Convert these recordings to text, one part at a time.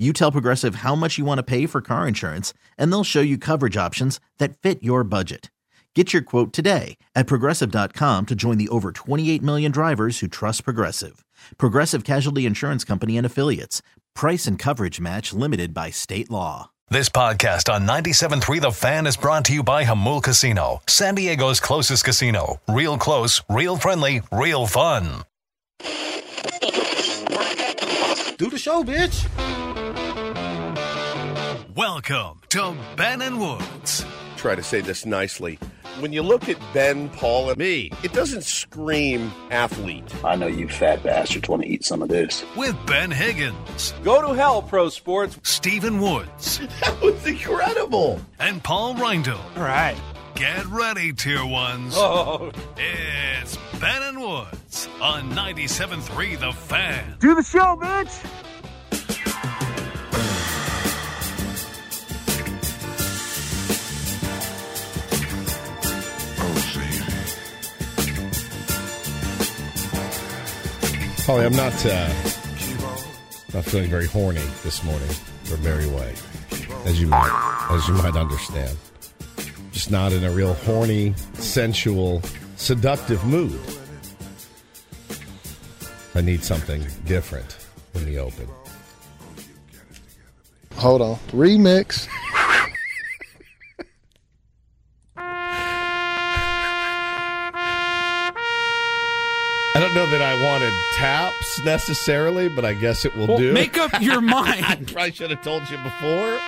You tell Progressive how much you want to pay for car insurance, and they'll show you coverage options that fit your budget. Get your quote today at progressive.com to join the over 28 million drivers who trust Progressive. Progressive Casualty Insurance Company and Affiliates. Price and coverage match limited by state law. This podcast on 97.3 The Fan is brought to you by Jamul Casino, San Diego's closest casino. Real close, real friendly, real fun. Do the show, bitch. Welcome to Ben and Woods. Try to say this nicely. When you look at Ben, Paul, and me, it doesn't scream athlete. I know you fat bastards want to eat some of this. With Ben Higgins, Go to hell, pro sports. Stephen Woods, That was incredible. and Paul Reindl. All right. Get ready, tier ones. Oh, It's Ben and Woods on 97.3 The Fan. do the show, bitch. Holly, I'm not uh, not feeling very horny this morning for Mary Way, as you might as you might understand. Just not in a real horny, sensual, seductive mood. I need something different in the open. Hold on. Remix. Don't know that I wanted taps necessarily, but I guess it will Well, do. make up your mind. I probably should have told you before.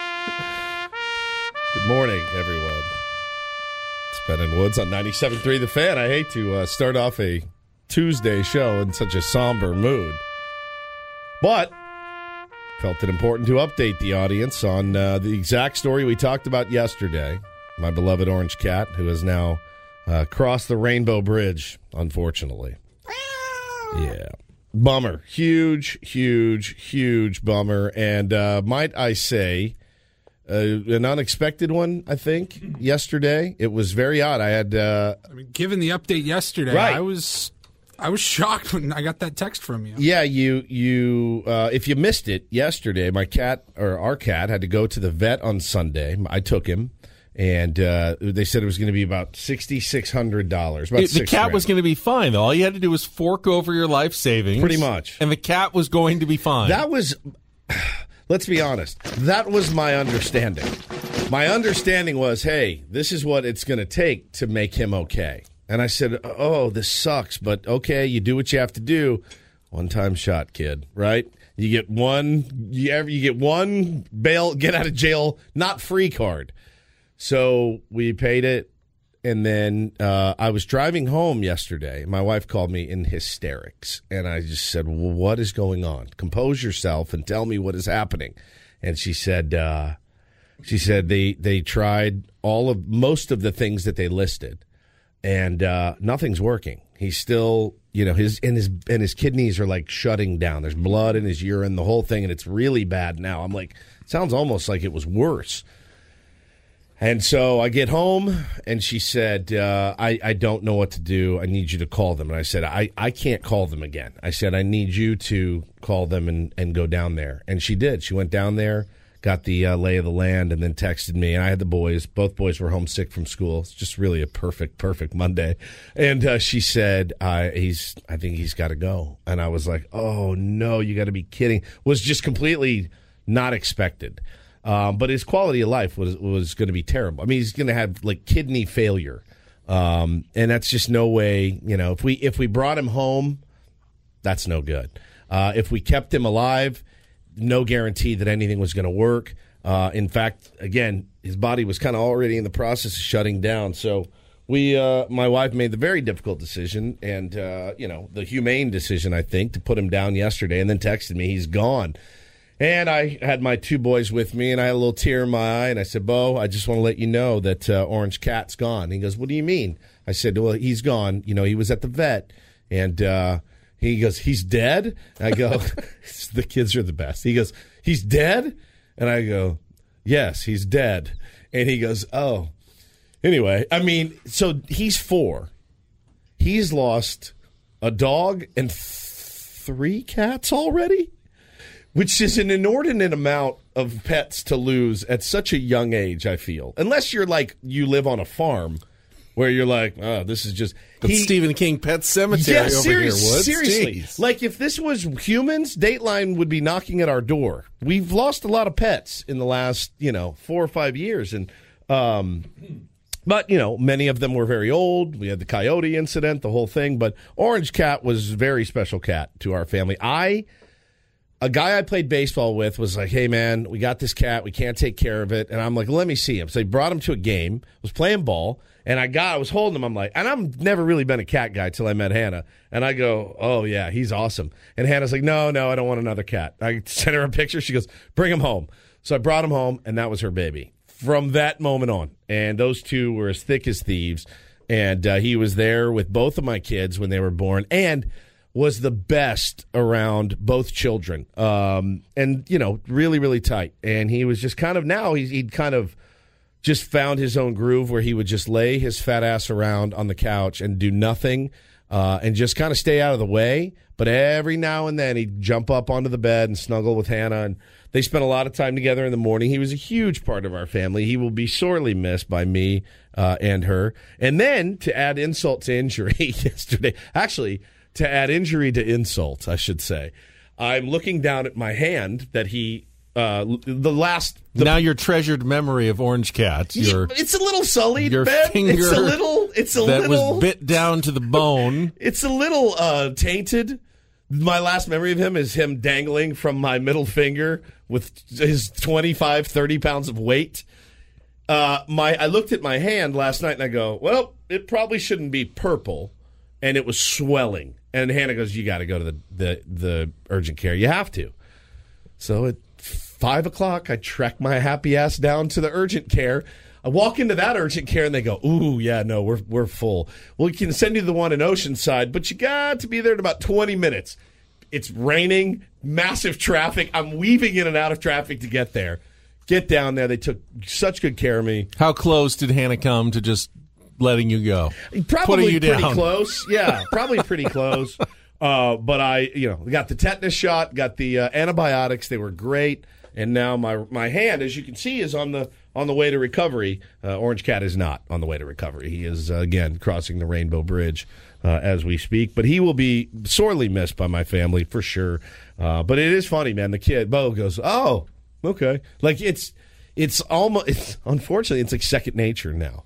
Good morning, everyone. It's Ben and Woods on 97.3 The Fan. I hate to uh, start off a Tuesday show in such a somber mood, but felt it important to update the audience on uh, the exact story we talked about yesterday. My beloved orange cat, who has now uh, crossed the Rainbow Bridge, unfortunately. Yeah. Bummer. Huge, huge, huge bummer. And uh, might I say, uh, an unexpected one, I think, yesterday. It was very odd. I had. Uh, I mean, given the update yesterday, Right. I was I was shocked when I got that text from you. Yeah, you you uh, if you missed it yesterday, my cat or our cat had to go to the vet on Sunday. I took him, and uh, they said it was going to be about sixty six hundred dollars. The cat grand. was going to be fine. All you had to do was fork over your life savings. Pretty much. And the cat was going to be fine. That was, let's be honest, that was my understanding. My understanding was, hey, this is what it's going to take to make him okay. And I said, oh, this sucks, but okay, you do what you have to do. One time shot, kid, right? You get one, you, ever, you get one bail, get out of jail, not free card. So we paid it. And then uh, I was driving home yesterday. My wife called me in hysterics. And I just said, well, What is going on? Compose yourself and tell me what is happening. And she said, uh, She said they, they tried all of most of the things that they listed, and uh, nothing's working. He's still, you know, his and his and his kidneys are like shutting down. There's blood in his urine, the whole thing, and it's really bad now. I'm like, sounds almost like it was worse. And so I get home, and she said, uh, I, I don't know what to do. I need you to call them. And I said, I, I can't call them again. I said, I need you to call them and, and go down there. And she did. She went down there, got the uh, lay of the land, and then texted me. And I had the boys. Both boys were homesick from school. It's just really a perfect, perfect Monday. And uh, she said, uh, he's, I think he's got to go. And I was like, oh, no, you got to be kidding. Was just completely not expected. Um, but his quality of life was was going to be terrible. I mean, he's going to have like kidney failure, um, and that's just no way. You know, if we if we brought him home, that's no good. Uh, if we kept him alive, no guarantee that anything was going to work. Uh, in fact, again, his body was kind of already in the process of shutting down. So we, uh, my wife, made the very difficult decision, and uh, you know, the humane decision, I think, to put him down yesterday, and then texted me he's gone. And I had my two boys with me, and I had a little tear in my eye, and I said, "Bo, I just want to let you know that uh, Orange Cat's gone." He goes, "What do you mean?" I said, "Well, he's gone. You know, he was at the vet, and." Uh, he goes, he's dead. I go, the kids are the best. He goes, he's dead, and I go, yes, he's dead. And he goes, oh. Anyway, I mean, so he's four. He's lost a dog and th- three cats already, which is an inordinate amount of pets to lose at such a young age. I feel, unless you're like you live on a farm where you're like, oh, this is just the Stephen King Pet Cemetery yeah, over seri- here. Woods. Seriously, Jeez. like if this was humans, Dateline would be knocking at our door. We've lost a lot of pets in the last, you know, four or five years, and um, but you know, many of them were very old. We had the coyote incident, the whole thing. But Orange Cat was a very special cat to our family. I a guy I played baseball with was like, "Hey man, we got this cat. We can't take care of it." And I'm like, "Let me see him." So they brought him to a game. Was playing ball, and I got, I was holding him. I'm like, and I've never really been a cat guy till I met Hannah. And I go, "Oh yeah, he's awesome." And Hannah's like, "No, no, I don't want another cat." I sent her a picture. She goes, "Bring him home." So I brought him home, and that was her baby from that moment on. And those two were as thick as thieves. And uh, he was there with both of my kids when they were born, and was the best around both children. Um, and, you know, really, really tight. And he was just kind of now, he's, he'd kind of just found his own groove where he would just lay his fat ass around on the couch and do nothing uh, and just kind of stay out of the way. But every now and then he'd jump up onto the bed and snuggle with Hannah. And they spent a lot of time together in the morning. He was a huge part of our family. He will be sorely missed by me uh, and her. And then to add insult to injury yesterday, actually, to add injury to insult, I should say. I'm looking down at my hand that he uh, the last the, now your treasured memory of Orange Cat. Your, it's a little sullied. Your ben. finger. It's a little. It's a that little. was bit down to the bone. It's a little uh, tainted. My last memory of him is him dangling from my middle finger with his 25, 30 pounds of weight. Uh, my I looked at my hand last night and I go, well, it probably shouldn't be purple, and it was swelling. And Hannah goes, "You got to go to the, the the urgent care. You have to." So at five o'clock, I trek my happy ass down to the urgent care. I walk into that urgent care and they go, "Ooh, yeah, no, we're we're full. Well, we can send you the one in Oceanside, but you got to be there in about twenty minutes. It's raining, massive traffic. I'm weaving in and out of traffic to get there. Get down there. They took such good care of me. How close did Hannah come to just letting you go? Probably you pretty down. close. Yeah, probably pretty close. Uh, but I, you know, got the tetanus shot, got the uh, antibiotics. They were great, and now my my hand, as you can see, is on the on the way to recovery. Uh, Orange Cat is not on the way to recovery. He is uh, again crossing the Rainbow Bridge uh, as we speak. But he will be sorely missed by my family for sure. Uh, but it is funny, man. The kid Bo goes, "Oh, okay," like it's it's almost it's unfortunately it's like second nature now.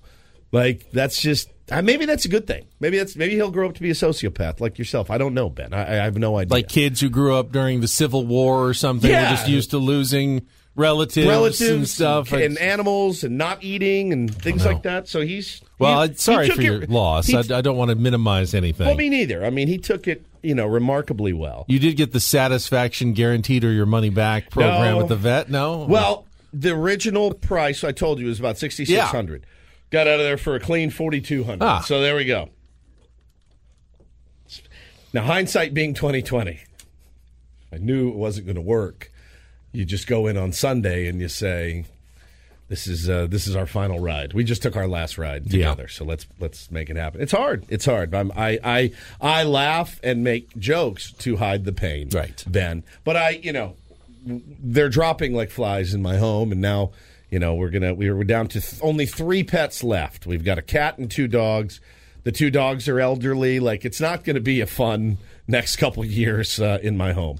Like that's just uh, maybe that's a good thing. Maybe that's maybe he'll grow up to be a sociopath like yourself. I don't know, Ben. I, I have no idea. Like kids who grew up during the Civil War or something, Yeah. were just used to losing relatives, relatives and stuff. and, It's- animals and not eating and things like that. So he's well, he- sorry he for your it- loss. I, I don't want to minimize anything. well, me neither. I mean, he took it you know remarkably well. you did get the satisfaction guaranteed or your money back program No. at the vet. No, Well, the original price I told you was about sixty six hundred. Got out of there for a clean forty two hundred. Ah. So there we go. Now hindsight being twenty twenty, I knew it wasn't going to work. You just go in on Sunday and you say, "This is uh, this is our final ride. We just took our last ride Yeah. together, so let's let's make it happen." It's hard. It's hard. I'm, I I I laugh and make jokes to hide the pain, Right. Ben? But I, you know, they're dropping like flies in my home, and now you know we're gonna we're down to th- only three pets left. We've got a cat and two dogs. The two dogs are elderly. Like it's not going to be a fun next couple years uh, in my home.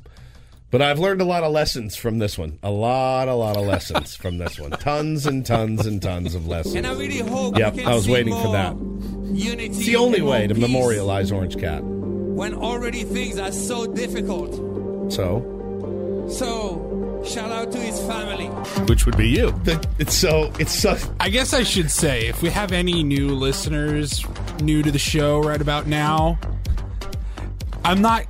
But I've learned a lot of lessons from this one. A lot, a lot of lessons from this one. Tons and tons and tons of lessons. And I really hope Yep, I was waiting for that. Unity It's the only way to memorialize Orange Cat. when already things are so difficult. So, So Shout out to his family. Which would be you. It's so it's so I guess I should say, if we have any new listeners new to the show right about now, I'm not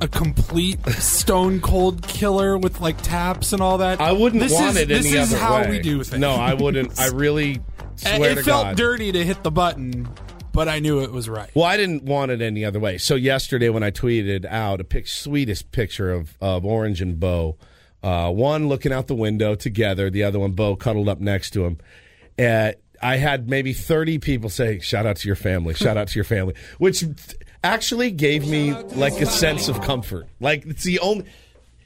a complete stone cold killer with like taps and all that. I wouldn't this want is, it This any is other how way. we do things. No, I wouldn't. I really And swear it to felt God. dirty to hit the button, but I knew it was right. Well, I didn't want it any other way. So yesterday when I tweeted out a pic- sweetest picture of, of Orange and Bo, uh, one looking out the window together, the other one Bo cuddled up next to him. I had maybe 30 people say, shout out to your family, shout out to your family, which actually gave me like a sense of comfort. Like it's the only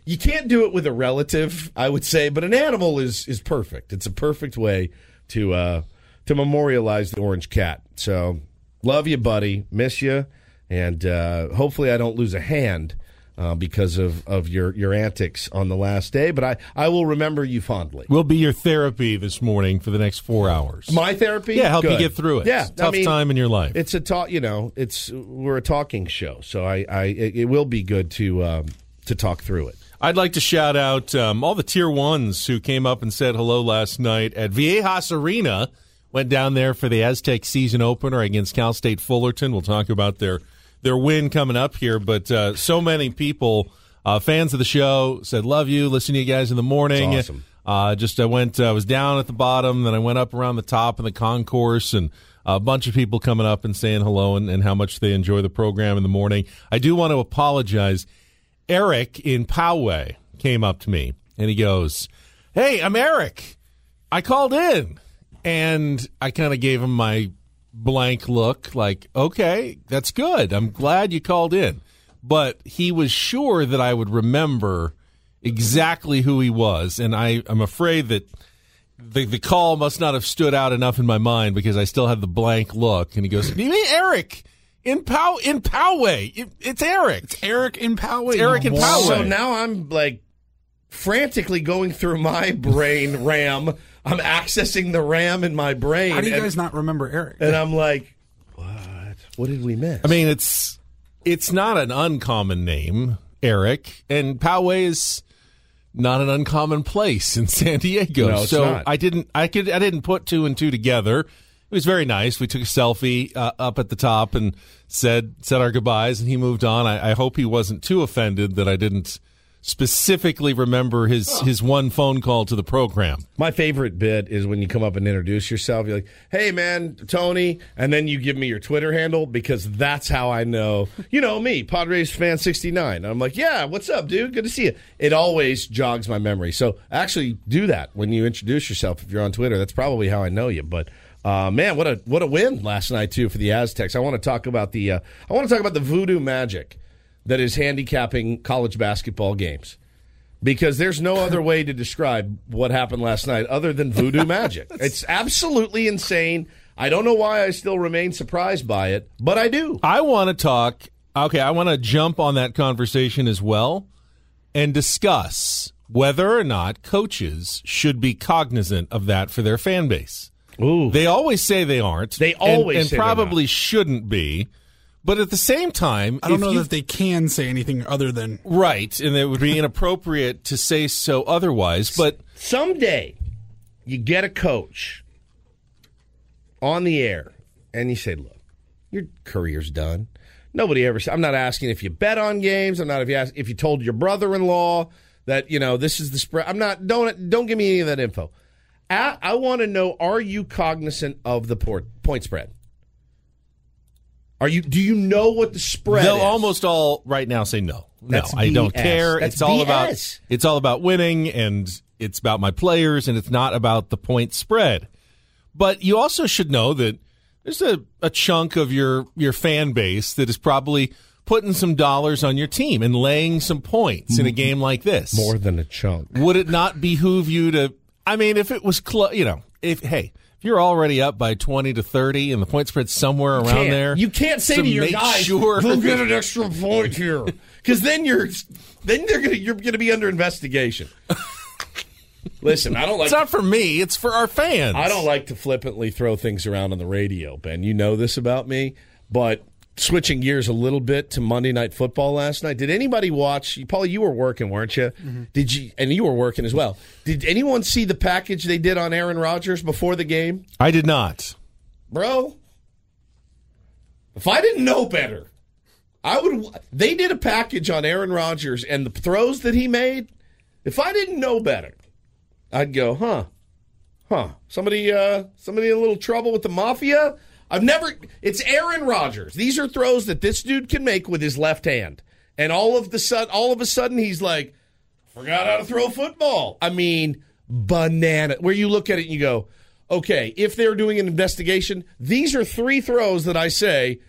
you can't do it with a relative, I would say, but an animal is is perfect. It's a perfect way to uh, to memorialize the orange cat. So love you, buddy. Miss you, and uh, hopefully I don't lose a hand uh, because of, of your your antics on the last day. But I I will remember you fondly. Will be your therapy this morning for the next four hours. My therapy, Yeah, help you get through it. Yeah, tough I mean, time in your life. It's a talk. You know, it's we're a talking show, so I, I it, it will be good to um, to talk through it. I'd like to shout out um, all the tier ones who came up and said hello last night at Viejas Arena. Went down there for the Aztec season opener against Cal State Fullerton. We'll talk about their their win coming up here. But uh, so many people, uh, fans of the show, said love you. Listen to you guys in the morning. It's awesome. Uh, just I went. I was down at the bottom, then I went up around the top in the concourse, and a bunch of people coming up and saying hello and, and how much they enjoy the program in the morning. I do want to apologize. Eric in Poway came up to me and he goes, Hey, I'm Eric. I called in. And I kind of gave him my blank look, like, okay, that's good. I'm glad you called in. But he was sure that I would remember exactly who he was. And I, I'm afraid that the, the call must not have stood out enough in my mind because I still had the blank look. And he goes, "You mean Eric in Pow in Poway? It- It's Eric. It's Eric in Poway. Eric in you Poway. So now I'm like frantically going through my brain RAM. I'm accessing the RAM in my brain. How do you and, guys not remember Eric? and I'm like, what? What did we miss? I mean, it's it's not an uncommon name, Eric, and Poway is not an uncommon place in San Diego. No, it's so not. I didn't I could I didn't put two and two together. It was very nice. We took a selfie uh, up at the top and said said our goodbyes, and he moved on. I, I hope he wasn't too offended that I didn't specifically remember his his one phone call to the program. My favorite bit is when you come up and introduce yourself. You're like, "Hey, man, Tony," and then you give me your Twitter handle because that's how I know. You know me, Padres fan sixty nine. I'm like, "Yeah, what's up, dude? Good to see you." It always jogs my memory. So actually, do that when you introduce yourself. If you're on Twitter, that's probably how I know you. But uh, man, what a what a win last night too for the Aztecs. I want to talk about the uh, I want to talk about the voodoo magic that is handicapping college basketball games because there's no other way to describe what happened last night other than voodoo magic. It's absolutely insane. I don't know why I still remain surprised by it, but I do. I want to talk. Okay, I want to jump on that conversation as well and discuss whether or not coaches should be cognizant of that for their fan base. Ooh. They always say they aren't. They always and, say they're probably shouldn't be. But at the same time, I don't if know you- that they can say anything other than right, and it would be inappropriate to say so otherwise. But Someday you get a coach on the air and you say, look, your career's done. Nobody ever I'm not asking if you bet on games. I'm not if you ask, if you told your brother-in-law that, you know, this is the spread. I'm not, don't, don't give me any of that info. I, I want to know, are you cognizant of the port, point spread? Are you, do you know what the spread they'll is? almost all right now say no. No, That's I don't care. That's it's all BS. about it's all about winning and it's about my players and it's not about the point spread. But you also should know that there's a, a chunk of your your fan base that is probably putting some dollars on your team and laying some points in a mm-hmm. game like this. More than a chunk. Would it not behoove you to I mean if it was close, you know, if hey, if you're already up by 20 to 30 and the point spread's somewhere around can't. there. You can't say to, your make guys, sure "We'll get an extra point here," because then you're then they're gonna you're gonna be under investigation. Listen, I don't like It's not for me, it's for our fans. I don't like to flippantly throw things around on the radio, Ben. You know this about me, but switching gears a little bit to Monday Night Football last night. Did anybody watch? Paul, you were working, weren't you? Did you? And you were working as well. Did anyone see the package they did on Aaron Rodgers before the game, I did not. bro? If I didn't know better, I would. They did a package on Aaron Rodgers and the throws that he made. If I didn't know better, I'd go, huh, huh. Somebody, uh, somebody in a little trouble with the mafia. I've never. It's Aaron Rodgers. These are throws that this dude can make with his left hand, and all of the sudden, all of a sudden, he's like, forgot how to throw football. I mean, banana. Where you look at it and you go, okay, if they're doing an investigation, these are three throws that I say,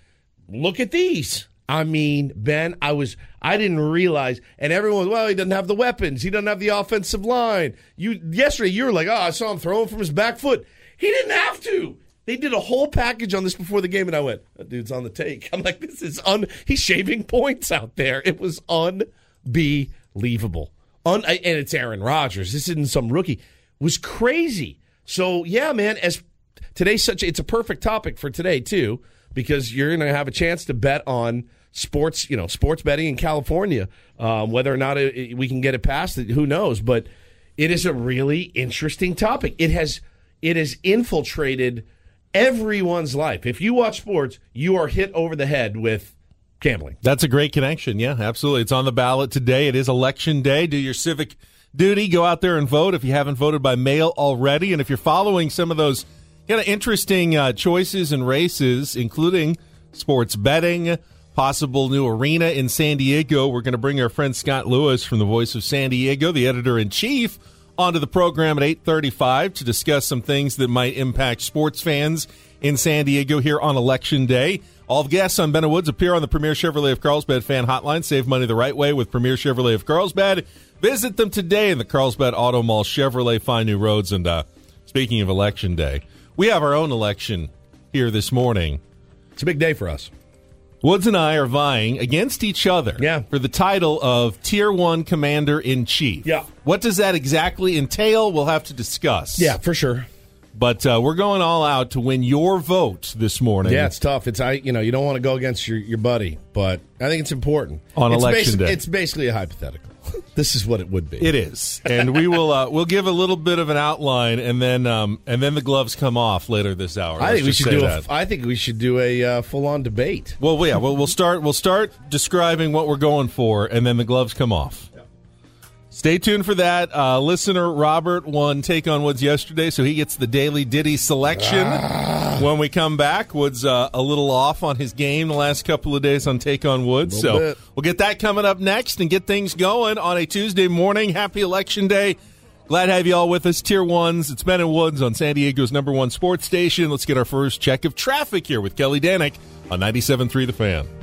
look at these. I mean, Ben, I was I didn't realize, and everyone, was, well, he doesn't have the weapons, he doesn't have the offensive line. You yesterday, you were like, oh, I saw him throwing from his back foot. He didn't have to. They did a whole package on this before the game, and I went, that dude's on the take. I'm like, this is un. He's shaving points out there. It was unbelievable. Un- and it's Aaron Rodgers. This isn't some rookie. It was crazy. So yeah, man. As today's such, it's a perfect topic for today too, because you're going to have a chance to bet on sports. You know, sports betting in California. Um, whether or not it, we can get it past it, who knows? But it is a really interesting topic. It has it has infiltrated everyone's life. If you watch sports, you are hit over the head with gambling. That's a great connection. Yeah, absolutely. It's on the ballot today. It is election day. Do your civic duty. Go out there and vote if you haven't voted by mail already. And if you're following some of those kind of interesting uh, choices and races, including sports betting, possible new arena in San Diego, we're going to bring our friend Scott Lewis from the Voice of San Diego, the editor in chief, onto the program at 8:35 to discuss some things that might impact sports fans in San Diego here on election day. All guests on Ben Woods appear on the Premier Chevrolet of Carlsbad fan hotline. Save money the right way with Premier Chevrolet of Carlsbad. Visit them today in the Carlsbad Auto Mall. Chevrolet find new roads. And uh, speaking of election day, we have our own election here this morning. It's a big day for us. Woods and I are vying against each other Yeah. for the title of Tier 1 Commander in Chief. Yeah. What does that exactly entail? We'll have to discuss. Yeah, for sure. But uh, we're going all out to win your vote this morning. Yeah, it's tough. It's I, you know, you don't want to go against your, your buddy, but I think it's important On it's election basi- day. It's basically a hypothetical. this is what it would be. It is, and we will uh, we'll give a little bit of an outline, and then um, and then the gloves come off later this hour. I Let's think we should do. A, I think we should do a uh, full on debate. Well, yeah, we'll, we'll start. We'll start describing what we're going for, and then the gloves come off. Stay tuned for that. Uh, listener Robert won Take on Woods yesterday, so he gets the daily Diddy selection. When we come back, Woods uh, a little off on his game the last couple of days on Take on Woods, so bit. we'll get that coming up next and get things going on a Tuesday morning. Happy Election Day. Glad to have you all with us. Tier ones. It's Ben and Woods on San Diego's number one sports station. Let's get our first check of traffic here with Kelly Danick on 97.3 The Fan.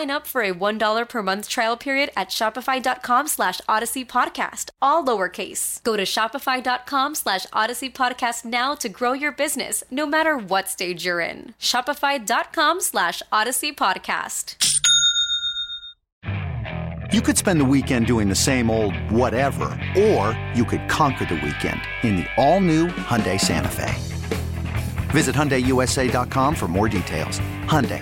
up for a $1 per month trial period at shopify.com slash odyssey podcast, all lowercase. Go to shopify.com slash odyssey podcast now to grow your business, no matter what stage you're in. Shopify.com slash odyssey podcast. You could spend the weekend doing the same old whatever, or you could conquer the weekend in the all-new Hyundai Santa Fe. Visit HyundaiUSA.com for more details. Hyundai,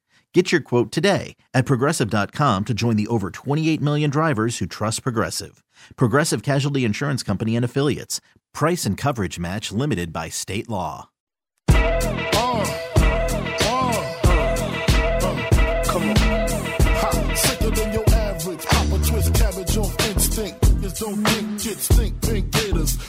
Get your quote today at progressive.com to join the over 28 million drivers who trust Progressive. Progressive Casualty Insurance Company and Affiliates. Price and coverage match limited by state law. Come on. Sicker than your average. Twist cabbage instinct. Niggas don't think, get stink, pink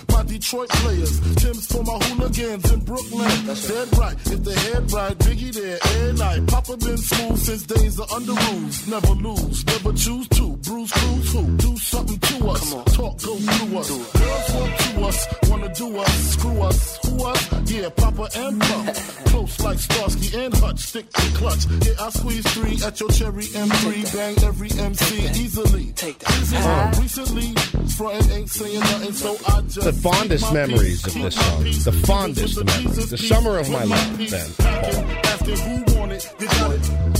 My Detroit players. Tim's for my hooligans in Brooklyn. That's Dead right. If the head right, Biggie there, air night. Papa been smooth since days of Underoos. Never lose, never choose to. Bruise, cruise, who? Do something to us. Talk, go through us. Girls want to us, wanna do us. Screw us, who us? Yeah, Papa and Pump. Close like Starsky and Hutch. Stick to clutch. Yeah, I squeeze three at your cherry M3. Bang every MC easily. Take that. Recently, frontin' ain't saying nothing, so I. The fondest memories of this song. The fondest memories. The summer of my life, it.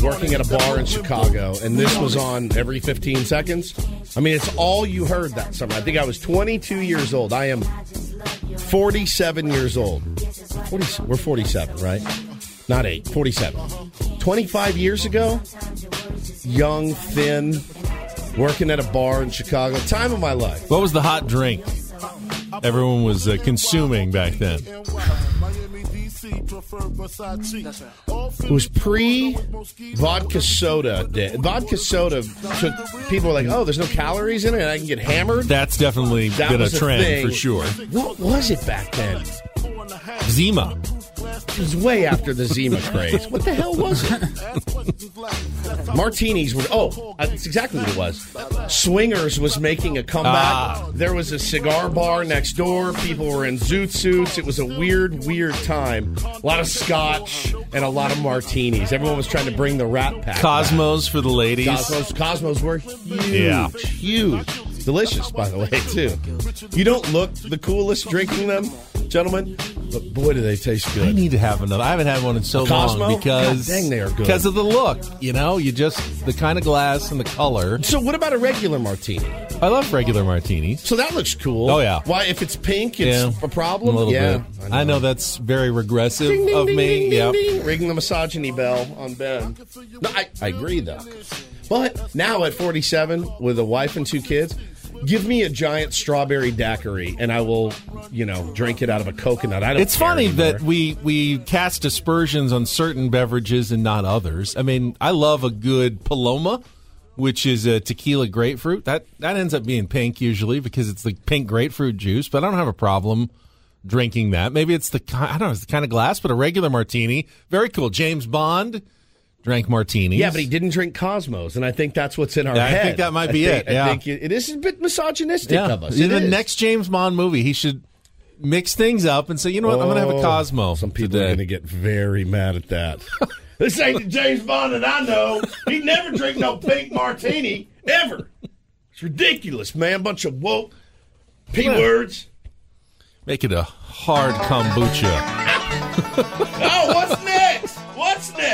Working at a bar in Chicago, and this was on every 15 seconds. I mean, it's all you heard that summer. I think I was 22 years old. I am 47 years old. 40, we're 47, right? Not 8, 47. 25 years ago, young, thin, working at a bar in Chicago. Time of my life. What was the hot drink everyone was uh, consuming back then? It was pre vodka soda. day. Vodka soda took people were like, oh, there's no calories in it, and I can get hammered. That's definitely That been a trend thing. for sure. What was it back then? Zima. It was way after the Zima craze. What the hell was it? Martinis were. Oh, that's exactly what it was. Swingers was making a comeback. Ah. There was a cigar bar next door. People were in zoot suits. It was a weird, weird time. A lot of scotch and a lot of martinis. Everyone was trying to bring the Rat Pack. back. Cosmos for the ladies. Cosmos, Cosmos were huge, Yeah. huge, delicious. By the way, too. You don't look the coolest drinking them, gentlemen, but boy, do they taste good. I need to have another. I haven't had one in so Cosmo? long because God dang, they are good. because of the look. You know, you just the kind of glass and the color. So, what about a regular martini? I love regular martinis. So that looks cool. Oh, yeah. Why, if it's pink, it's Yeah. a problem. A yeah, bit. I know. that's very regressive Ding, ding, of ding, me. ding, ding, Yep. the misogyny bell on Ben. No, I, I agree though. But now at 47 with a wife and two kids, give me a giant strawberry daiquiri and I will, you know, drink it out of a coconut. I don't. It's funny anymore. that we we cast aspersions on certain beverages and not others. I mean, I love a good Paloma, which is a tequila grapefruit. That that ends up being pink usually because it's the pink grapefruit juice. But I don't have a problem drinking that. Maybe it's the I don't know, it's the kind of glass, but a regular martini, very cool. James Bond drank martinis. Yeah, but he didn't drink Cosmos, and I think that's what's in our Yeah, I think that might be think- it, yeah. I think it, it is a bit misogynistic yeah. of us. In It the is. next James Bond movie, he should mix things up and say, you know what, I'm going to have a Oh, Cosmo. Some people today. are going to get very mad at that. this ain't the James Bond that I know. He never drink no pink martini ever. It's ridiculous, man. Bunch of woke p Yeah. words. Make it a hard kombucha. Oh, what's next? What's next?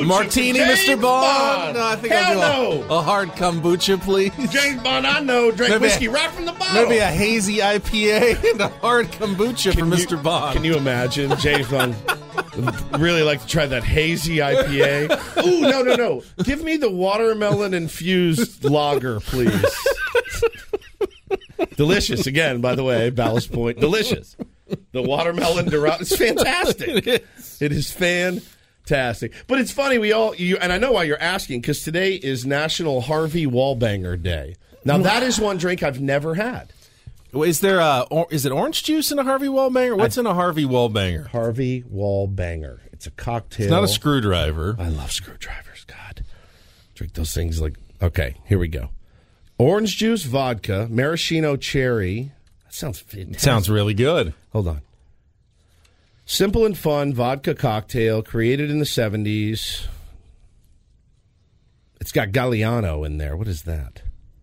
Kombucha. Martini, Mr. Bond. Bond. No, I think Hell I'll do no. a, a hard kombucha, please. James Bond, I know. Drink Maybe whiskey a- right from the bottle. Maybe a hazy IPA and a hard kombucha for Mr. Bond. Can you imagine James Bond? really like to try that hazy IPA. Ooh, no, no, no! Give me the watermelon infused lager, please. Delicious again, by the way. Ballast Point, delicious. The watermelon Dorado, it's fantastic. It is. It is fantastic. But it's funny we all you and I know why you're asking because today is National Harvey Wallbanger Day. Now that is one drink I've never had. Is there a, or, is it orange juice in a Harvey Wallbanger? What's in a Harvey Wallbanger? Harvey Wallbanger. It's a cocktail. It's not a screwdriver. I love screwdrivers. God, drink those things like. Okay, here we go. Orange juice, vodka, maraschino cherry. That sounds fantastic. Sounds really good. Hold on. Simple and fun vodka cocktail created in the 70s. It's got Galliano in there. What is that?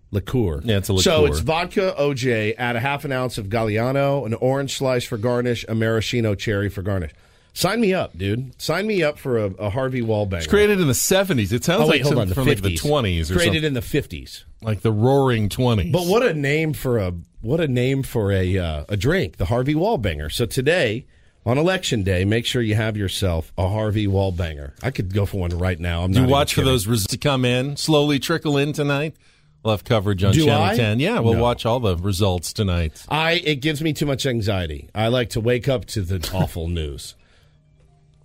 Liqueur. Yeah, it's a liqueur. So it's vodka OJ, add a half an ounce of Galliano, an orange slice for garnish, a maraschino cherry for garnish. Sign me up, dude. Sign me up for a, a Harvey Wallbanger. It's created in the 70s. It sounds oh, wait, like hold on. The from 50s. like the 20s or Created something. in the 50s. like the roaring 20s. But what a name for a what a name for a uh, a drink, the Harvey Wallbanger. So today on election day, make sure you have yourself a Harvey Wallbanger. I could go for one right now. I'm Do not you watch for those results to come in, slowly trickle in tonight? We'll have coverage on Do Channel I? 10. Yeah, we'll No. watch all the results tonight. I it gives me too much anxiety. I like to wake up to the awful news.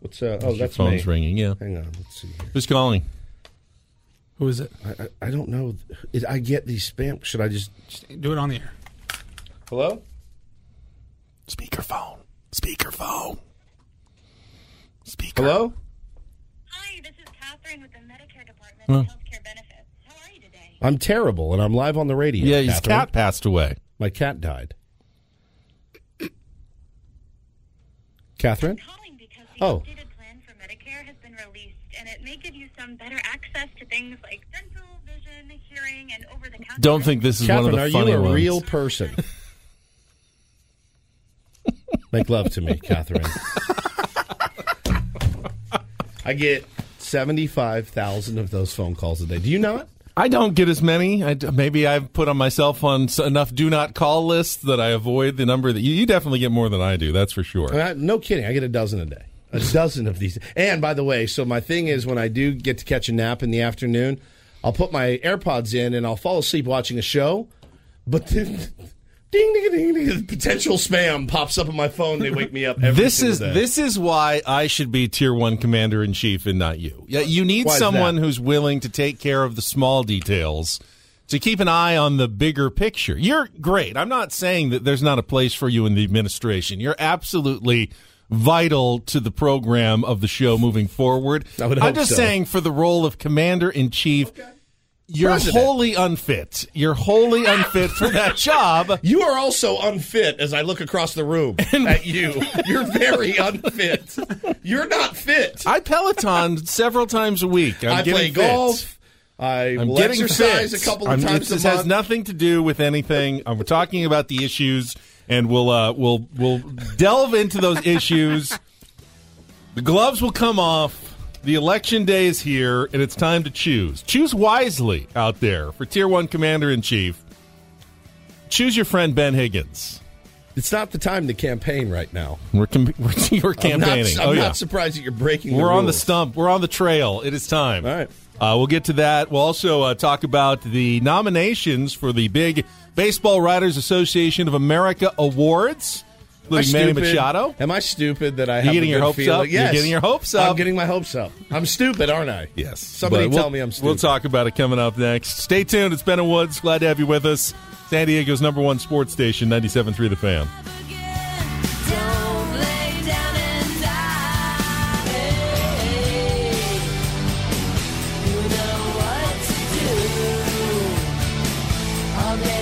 What's uh, oh Your that's phone's me. ringing, yeah. Hang on, let's see. Who's calling? Who is it? I, I, I don't know. It, I get these spam. Should I just Do it on the air. hello? Speakerphone. Speakerphone. Speaker. Hello? Hi, this is Catherine with the Medicare Department Huh. of Healthcare Benefits. How are you today? I'm terrible, and I'm live on the radio. Yeah, his Catherine. cat passed away. My cat died. Catherine? Calling because the Oh. updated plan for Medicare has been released, and it may give you some better access to things like dental, vision, hearing, and over-the-counter. Don't think this is Catherine, one of the are funny you a ones. real person? Make love to me, Catherine. I get seventy-five thousand of those phone calls a day. Do you not? I don't get as many. I, maybe I've put on myself on s- enough do not call lists that I avoid the number that you, you definitely get more than I do. That's for sure. Uh, no kidding. I get a dozen a day. A dozen of these. And by the way, so my thing is when I do get to catch a nap in the afternoon, I'll put my AirPods in and I'll fall asleep watching a show. But then, ding, ding, ding, ding, potential spam pops up on my phone. They wake me up every This is day. this is why I should be tier one commander in chief and not you. Yeah, you need Why someone who's willing to take care of the small details, to keep an eye on the bigger picture. You're great. I'm not saying that there's not a place for you in the administration. You're absolutely vital to the program of the show moving forward. I I'm just so. saying for the role of commander in chief. You're President. wholly unfit. You're wholly unfit for that job. You are also unfit as I look across the room at you. You're very unfit. You're not fit. I Peloton several times a week. I'm I getting play fit. golf. I I'm will getting exercise fit. a couple of I'm- times This has nothing to do with anything. We're talking about the issues, and we'll uh, we'll we'll delve into those issues. The gloves will come off. The election day is here, and it's time to choose. Choose wisely out there for Tier One Commander in Chief. Choose your friend Ben Higgins. It's not the time to campaign right now. We're com- we're, we're campaigning. I'm not, I'm oh yeah, not surprised that you're breaking. we're on the stump. We're on the trail. It is time. All right. Uh, we'll get to that. We'll also uh, talk about the nominations for the big Baseball Writers Association of America Awards, Am I including Manny stupid? Machado. Am I stupid that I You have getting a your hopes feeling? up? You're getting your hopes up. I'm getting my hopes up. I'm stupid, aren't I? Yes. Somebody But we'll- tell me I'm stupid. We'll talk about it coming up next. Stay tuned. It's Ben and Woods. Glad to have you with us. San Diego's number one sports station, 97.3 The Fan.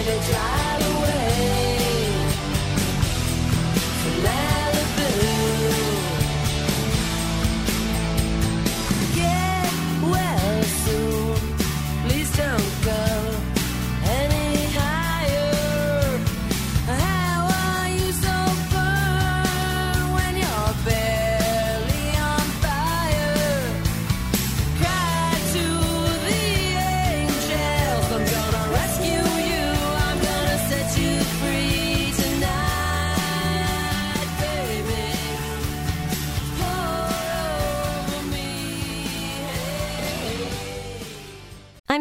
Please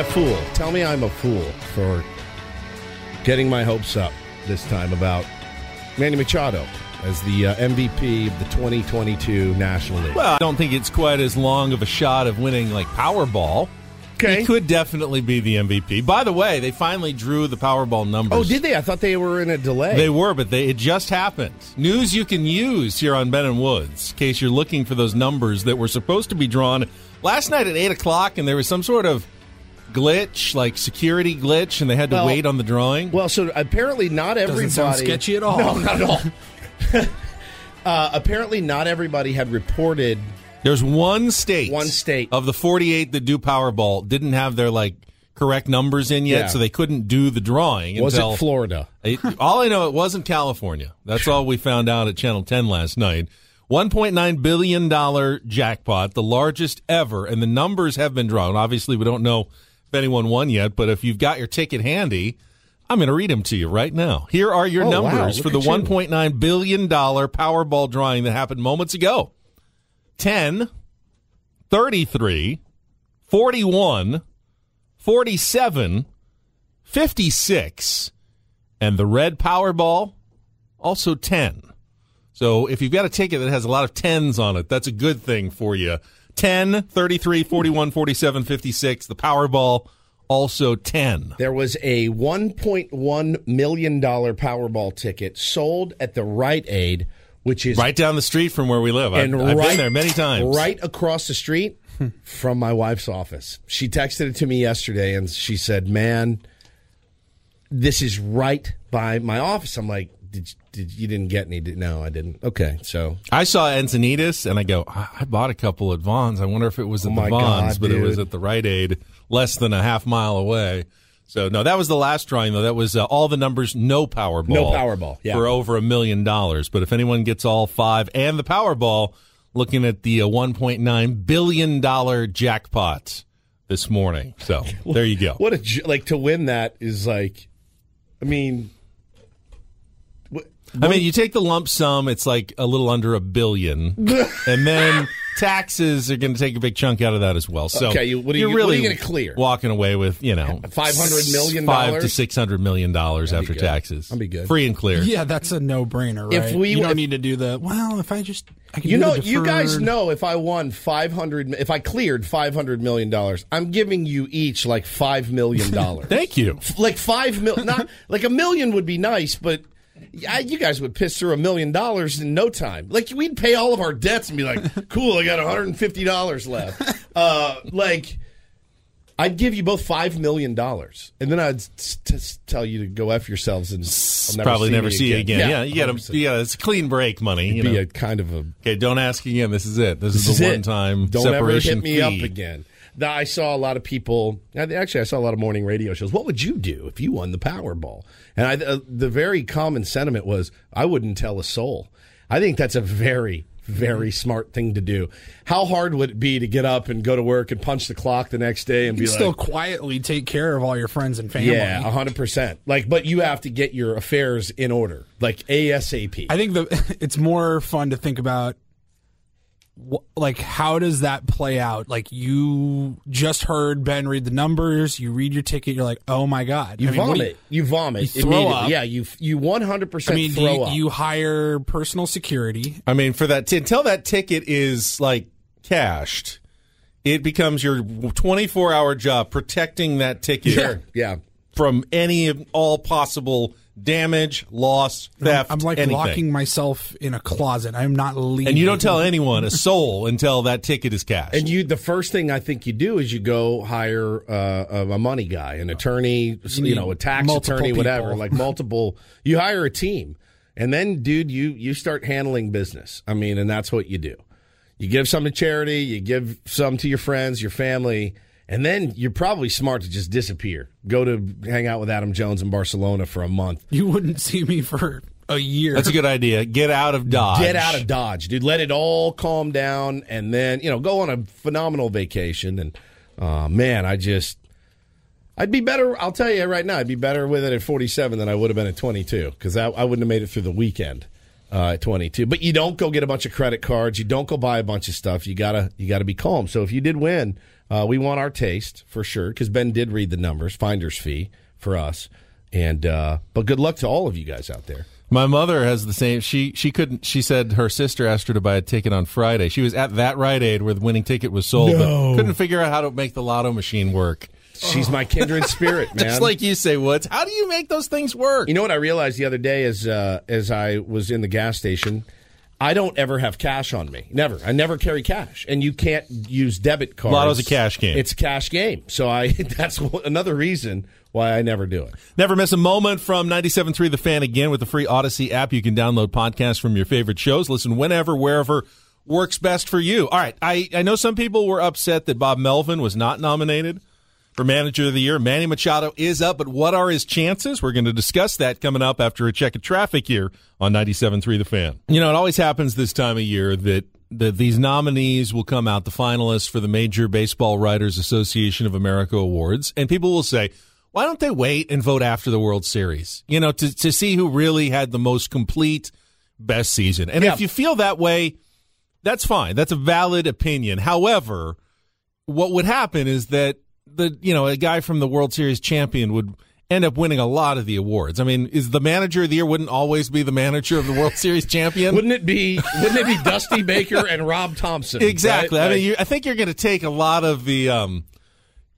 I a fool? Tell me I'm a fool for getting my hopes up this time about Manny Machado as the uh, MVP of the 2022 National League. Well, I don't think it's quite as long of a shot of winning like Powerball. Okay. He could definitely be the MVP. By the way, they finally drew the Powerball numbers. Oh, did they? I thought they were in a delay. They were, but they, it just happened. News you can use here on Ben and Woods in case you're looking for those numbers that were supposed to be drawn last night at 8 o'clock, and there was some sort of glitch, like security glitch, and they had to Well- wait on the drawing. Well, so apparently not everybody. Doesn't sound sketchy at all. No, not at all. uh, apparently not everybody had reported. There's one state, One state. of the 48 that do Powerball didn't have their like correct numbers in yet, Yeah. so they couldn't do the drawing. Was until, it Florida? It- all I know, it wasn't California. That's all we found out at Channel 10 last night. $1.9 billion jackpot, the largest ever, and the numbers have been drawn. Obviously, we don't know if anyone won yet, but if you've got your ticket handy, I'm going to read them to you right now. Here are your Oh, numbers Look for the $1.9 billion Powerball drawing that happened moments ago 10, 33, 41, 47, 56, and the red Powerball, also 10. So if you've got a ticket that has a lot of 10s on it, that's a good thing for you. 10, 33, 41, 47, 56. The Powerball, also 10. There was a $1.1 million Powerball ticket sold at the Rite Aid, which is Right down the street from where we live. I've, and I've been there many times. Right across the street from my wife's office. She texted it to me yesterday and she said, Man, this is right by my office. I'm like, Did, did you didn't get any? No, I didn't. Okay, so I saw Encinitas and I go, I, I bought a couple at Vons. I wonder if it was at Oh the Vons, God, but it was at the Rite Aid, less than a half mile away. So no, that was the last drawing though. That was uh, all the numbers, no Powerball, No Powerball, yeah. for over a million dollars. But if anyone gets all five and the Powerball, looking at the uh, 1.9 billion dollar jackpot this morning. So there you go. what a like to win that is like, I mean, I mean, you take the lump sum, it's like a little under a billion, and then taxes are going to take a big chunk out of that as well. So, Okay, you- what are you- you're what are really you gonna clear? Walking away with you know $500 million? five to six hundred million dollars That'd after taxes. That'd be good. free and clear. Yeah, that's a no-brainer, If we- you don't if- need to do the well. If I just, I can you do know, the you guys know if I won five hundred, if I cleared five hundred million dollars, I'm giving you each like five million dollars. Thank you. like five mil, not like a million would be nice, but yeah, you guys would piss through a million dollars in no time. Like we'd pay all of our debts and be like, "Cool, I got 150 dollars left." Uh, like, I'd give you both five million dollars, and then I'd s- s- tell you to go f yourselves and I'll never Probably see never see you again. Yeah, you got 100%. to. Yeah, it's clean break money. You be know. a kind of a okay, don't ask again. This is it. This, This is the one time Don't ever hit me fee. up again. Now, I saw a lot of people. Actually, I saw a lot of morning radio shows. What would you do if you won the Powerball? And I, uh, the very common sentiment was, I wouldn't tell a soul. I think that's a very, very smart thing to do. How hard would it be to get up and go to work and punch the clock the next day and You be still like, quietly take care of all your friends and family. yeah, hundred percent. Like, but you have to get your affairs in order, like ASAP. I think the it's more fun to think about like how does that play out? Like you just heard Ben read the numbers, you read your ticket, you're like, oh my god, You I mean, vomit. you- You, vomit. you throw up. Yeah, you you one hundred percent I mean, throw you, up. you hire personal security. I mean, for that, t- until that ticket is like cashed, it becomes your 24 hour job protecting that ticket Sure. Yeah. from any of all possible damage, loss, theft, I'm like anything. locking myself in a closet. I'm not leaving. and you don't tell anyone a soul until that ticket is cashed. And you, the first thing I think you do is you go hire uh, a money guy, an attorney, you, need know, a tax multiple attorney, whatever. Like multiple, you hire a team, and then, dude, you you start handling business. I mean, and that's what you do. You give some to charity, you give some to your friends, your family, and then you're probably smart to just disappear. Go to hang out with Adam Jones in Barcelona for a month. You wouldn't see me for a year. That's a good idea. Get out of Dodge. Get out of Dodge, dude. Let it all calm down, and then you know go on a phenomenal vacation. And uh, man, I just, I'd be better. I'll tell you right now, I'd be better with it at 47 than I would have been at 22 because I, I wouldn't have made it through the weekend uh, at 22. But you don't go get a bunch of credit cards. You don't go buy a bunch of stuff. You gotta you gotta be calm. So if you did win, uh, we want our taste for sure because Ben did read the numbers, finder's fee for us. And uh, but good luck to all of you guys out there. My mother has the same. She she couldn't. She said her sister asked her to buy a ticket on Friday. She was at that Rite Aid where the winning ticket was sold, No. but couldn't figure out how to make the lotto machine work. She's my kindred spirit, man. Just like you say, Woods. How do you make those things work? You know what I realized the other day as uh, as I was in the gas station, I don't ever have cash on me. Never. I never carry cash, and you can't use debit cards. Lotto's a cash game. It's a cash game. So I that's another reason why I never do it. Never miss a moment from 97.3 The Fan again with the free Audacy app. You can download podcasts from your favorite shows. Listen whenever, wherever works best for you. All right. I, I know some people were upset that Bob Melvin was not nominated for Manager of the Year. Manny Machado is up, but what are his chances? We're going to discuss that coming up after a check of traffic here on 97.3 The Fan. You know, it always happens this time of year that that these nominees will come out, the finalists for the Major Baseball Writers Association of America Awards, and people will say, why don't they wait and vote after the World Series? You know, to, to see who really had the most complete best season. And Yeah. if you feel that way, that's fine. That's a valid opinion. However, what would happen is that the you know a guy from the World Series champion would end up winning a lot of the awards. I mean, is the manager of the year wouldn't always be the manager of the World Series champion? Wouldn't it be? Wouldn't it be Dusty Baker and Rob Thomson? Exactly. right? I mean, you, I think you're going to take a lot of the, um,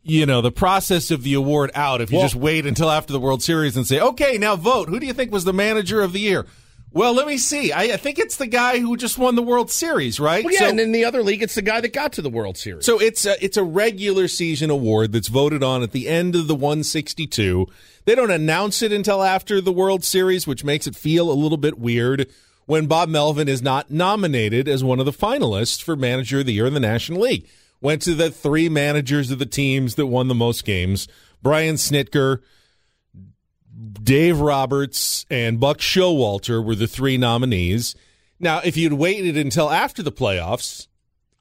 you know, the process of the award out if you Well- just wait until after the World Series and say, okay, now vote. Who do you think was the manager of the year? Well, let me see. I, I think it's the guy who just won the World Series, right? Well, yeah, So- and in the other league, it's the guy that got to the World Series. so it's a, it's a regular season award that's voted on at the end of the 162. They don't announce it until after the World Series, which makes it feel a little bit weird when Bob Melvin is not nominated as one of the finalists for Manager of the Year in the National League. Went to the three managers of the teams that won the most games: Brian Snitker, Dave Roberts, and Buck Showalter were the three nominees. Now, if you'd waited until after the playoffs,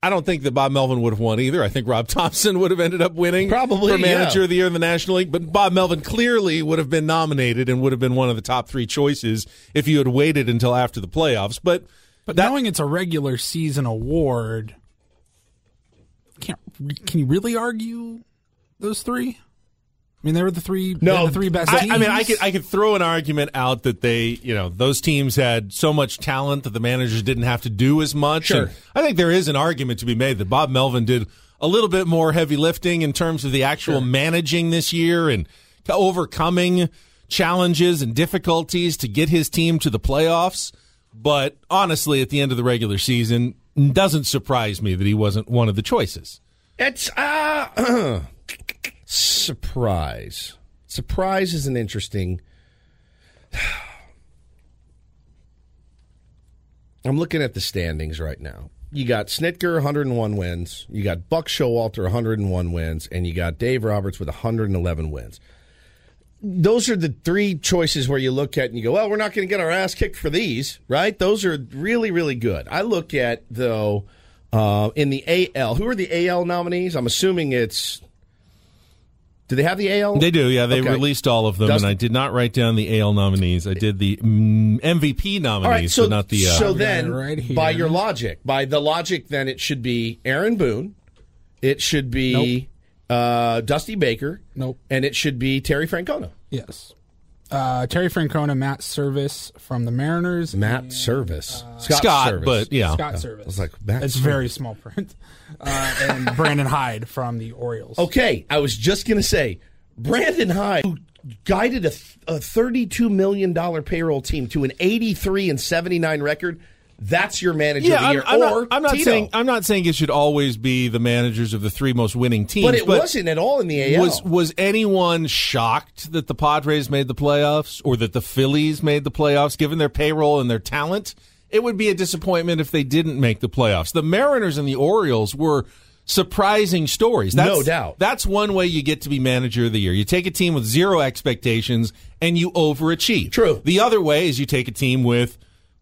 I don't think that Bob Melvin would have won either. I think Rob Thomson would have ended up winning Probably, for Manager yeah. of the Year in the National League. But Bob Melvin clearly would have been nominated and would have been one of the top three choices if you had waited until after the playoffs. But But knowing it's a regular season award, can't can you really argue those three? I mean, they were the three, No, the three best I, teams. I mean, I could I could throw an argument out that they, you know, those teams had so much talent that the managers didn't have to do as much. Sure. And I think there is an argument to be made that Bob Melvin did a little bit more heavy lifting in terms of the actual managing this year and overcoming challenges and difficulties to get his team to the playoffs. But honestly, at the end of the regular season, doesn't surprise me that he wasn't one of the choices. It's uh, surprise. Surprise is an interesting. I'm looking at the standings right now. You got Snitker 101 wins, you got Buck Showalter 101 wins, and you got Dave Roberts with 111 wins. Those are the three choices where you look at and you go, well, we're not going to get our ass kicked for these, right? Those are really, really good. I look at though uh, in the AL. Who are the AL nominees? I'm assuming it's Do they have the AL? They do, yeah. They Okay. released all of them, Does- and I did not write down the AL nominees. I did the mm, MVP nominees, All right, so but not the. Uh, so then, right here. by your logic, by the logic, then it should be Aaron Boone, it should be uh, Dusty Baker, Nope. and it should be Terry Francona. Yes. Uh, Terry Francona, Matt Servais from the Mariners. Matt Servais, Scott, Servais. but yeah. Scott I Servais. was like, Matt it's Servais. very small print. Uh, and Brandon Hyde from the Orioles. Okay, I was just gonna say, Brandon Hyde who guided a, a thirty-two million dollar payroll team to an eighty-three and seventy-nine record. That's your manager yeah, of the I'm, year, I'm or not, I'm not Tito. saying I'm not saying it should always be the managers of the three most winning teams, but it wasn't at all in the AL. Was was anyone shocked that the Padres made the playoffs or that the Phillies made the playoffs given their payroll and their talent? It would be a disappointment if they didn't make the playoffs. The Mariners and the Orioles were surprising stories. That's, No doubt. That's one way you get to be manager of the year. You take a team with zero expectations and you overachieve. True. The other way is you take a team with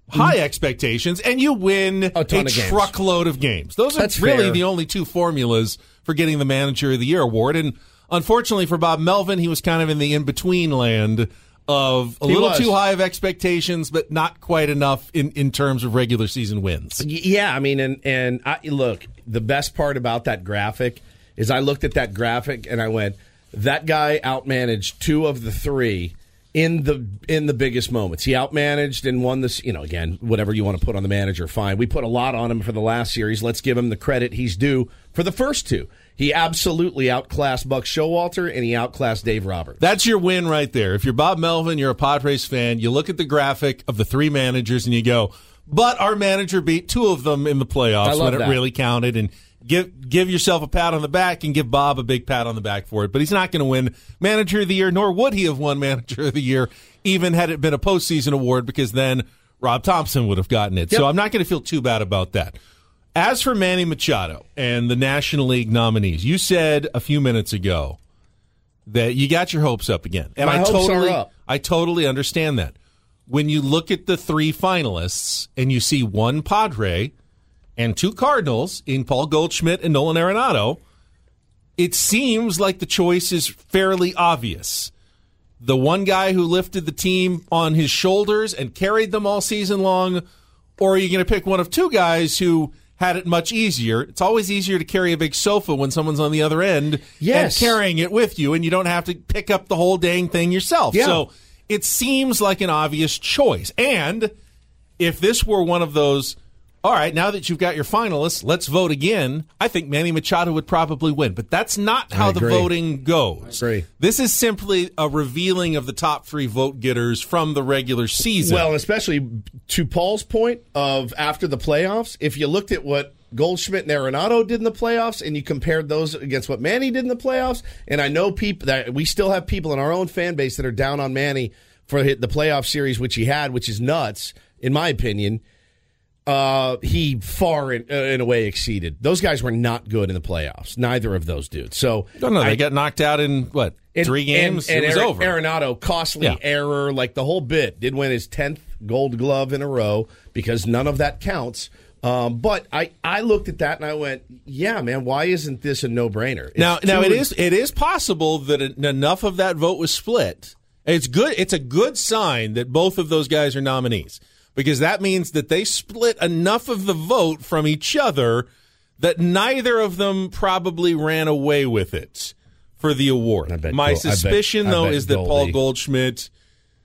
high expectations and you win a, ton of truckload of games. Those are That's really fair. the only two formulas for getting the manager of the year award. And unfortunately for Bob Melvin, he was kind of in the in between land of a He little was. too high of expectations, but not quite enough in, in terms of regular season wins. Yeah, I mean, and and I, look, the best part about that graphic is I looked at that graphic and I went, that guy outmanaged two of the three in the in the biggest moments. He outmanaged and won this. You know, again, whatever you want to put on the manager, fine. We put a lot on him for the last series. Let's give him the credit he's due for the first two. He absolutely outclassed Buck Showalter and he outclassed Dave Roberts. That's your win right there. If you're Bob Melvin, you're a Padres fan, you look at the graphic of the three managers and you go, but our manager beat two of them in the playoffs when it really counted and give give yourself a pat on the back and give Bob a big pat on the back for it. But he's not going to win manager of the year, nor would he have won manager of the year, even had it been a postseason award, because then Rob Thomson would have gotten it. So I'm not going to feel too bad about that. As for Manny Machado and the National League nominees, you said a few minutes ago that you got your hopes up again. And My I hopes are totally up. I totally understand that. When you look at the three finalists and you see one Padre and two Cardinals in Paul Goldschmidt and Nolan Arenado, it seems like the choice is fairly obvious. The one guy who lifted the team on his shoulders and carried them all season long, or are you going to pick one of two guys who had it much easier? It's always easier to carry a big sofa when someone's on the other end Yes. and carrying it with you, and you don't have to pick up the whole dang thing yourself. Yeah. So it seems like an obvious choice. And if this were one of those, all right, now that you've got your finalists, let's vote again, I think Manny Machado would probably win. But that's not how the voting goes. I agree. This is simply a revealing of the top three vote getters from the regular season. Well, especially to Paul's point of after the playoffs, if you looked at what Goldschmidt and Arenado did in the playoffs and you compared those against what Manny did in the playoffs, and I know people that we still have people in our own fan base that are down on Manny for the playoff series which he had, which is nuts in my opinion. Uh, he far in, uh, in a way exceeded. Those guys were not good in the playoffs. Neither of those dudes. So no, no, they I- got knocked out in what and- three games? And, and it was Aaron- over. Arenado, costly Yeah. error, like the whole bit. Did win his tenth Gold Glove in a row because none of that counts. Um, but I, I looked at that and I went, yeah, man, why isn't this a no brainer? now, now it is it is possible that en- enough of that vote was split. It's good. It's a good sign that both of those guys are nominees because that means that they split enough of the vote from each other that neither of them probably ran away with it for the award. My I bet- suspicion, I though, bet is that Paul Goldie- Goldschmidt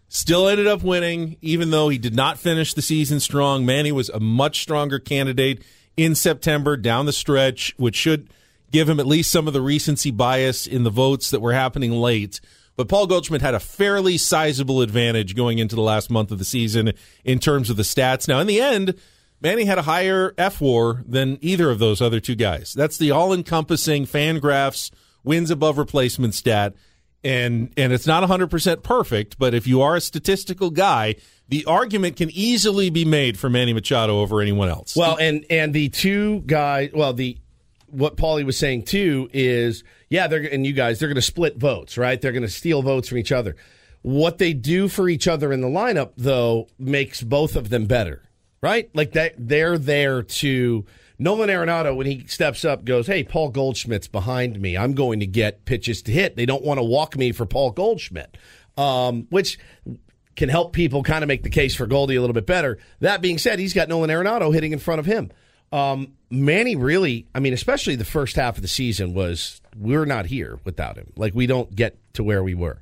still ended up winning, even though he did not finish the season strong. Manny was a much stronger candidate in September down the stretch, which should give him at least some of the recency bias in the votes that were happening late. But Paul Goldschmidt had a fairly sizable advantage going into the last month of the season in terms of the stats. Now, in the end, Manny had a higher fWAR than either of those other two guys. That's the all encompassing FanGraphs wins above replacement stat. And and it's not 100% perfect, but if you are a statistical guy, the argument can easily be made for Manny Machado over anyone else. Well, and and the two guys, well, the what Paulie was saying too is, yeah, they're and you guys, they're going to split votes, right? They're going to steal votes from each other. What they do for each other in the lineup, though, makes both of them better, right? Like that, they're there to Nolan Arenado, when he steps up, goes, Hey, Paul Goldschmidt's behind me. I'm going to get pitches to hit. They don't want to walk me for Paul Goldschmidt, um, which can help people kind of make the case for Goldie a little bit better. That being said, he's got Nolan Arenado hitting in front of him. Um, Manny really, I mean, especially the first half of the season was we're not here without him. Like we don't get to where we were.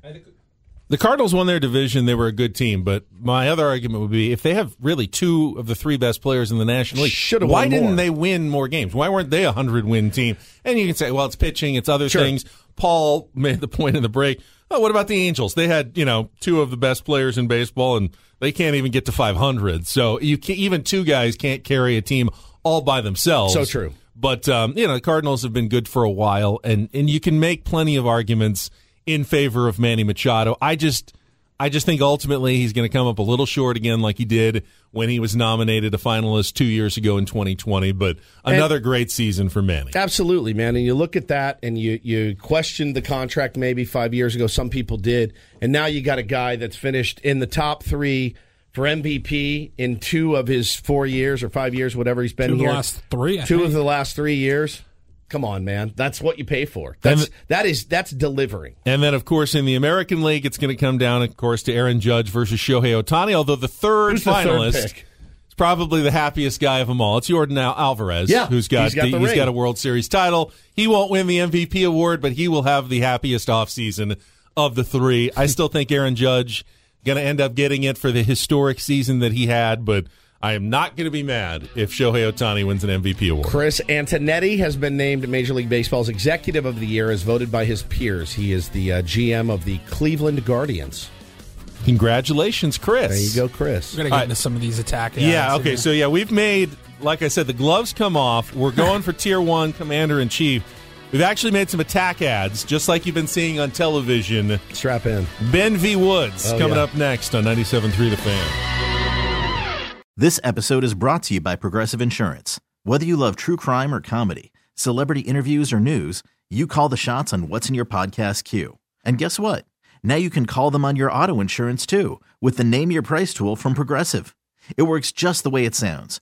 The Cardinals won their division. They were a good team, but my other argument would be if they have really two of the three best players in the National League, Should've why didn't more. they win more games? Why weren't they a hundred win team? And you can say, well, it's pitching, it's other Sure. things. Paul made the point in the break. Oh, what about the Angels? They had you know two of the best players in baseball, and they can't even get to 500. So you even two guys can't carry a team all by themselves. So true. But um, you know, the Cardinals have been good for a while, and and you can make plenty of arguments in favor of Manny Machado. I just. I just think ultimately he's going to come up a little short again, like he did when he was nominated a finalist two years ago in 2020. But another great season for Manny. Absolutely, man. And you look at that and you you questioned the contract maybe five years ago. Some people did, and now you got a guy that's finished in the top three for MVP in two of his four years or five years, whatever he's been Two of the here. last three, I two think. of the last three years. Come on, man. That's what you pay for. That's that is that's delivering. And then, of course, in the American League, it's going to come down, of course, to Aaron Judge versus Shohei Ohtani. Although the third Who's the third finalist is probably the happiest guy of them all. It's Jordan Al- Alvarez, Yeah, who's got, he's got the he's ring. got a World Series title. He won't win the MVP award, but he will have the happiest offseason of the three. I still think Aaron Judge going to end up getting it for the historic season that he had, but I am not going to be mad if Shohei Ohtani wins an MVP award. Chris Antonetti has been named Major League Baseball's Executive of the Year as voted by his peers. He is the uh, GM of the Cleveland Guardians. Congratulations, Chris. There you go, Chris. We're gonna get All right. into some of these attack. Yeah, okay. here. So, yeah, we've made, like I said, the gloves come off. We're going for tier one commander in chief. We've actually made some attack ads, just like you've been seeing on television. Strap in. Ben V. Woods Oh, coming yeah. up next on 97.3 The Fan. This episode is brought to you by Progressive Insurance. Whether you love true crime or comedy, celebrity interviews or news, you call the shots on what's in your podcast queue. And guess what? Now you can call them on your auto insurance too with the Name Your Price tool from Progressive. It works just the way it sounds.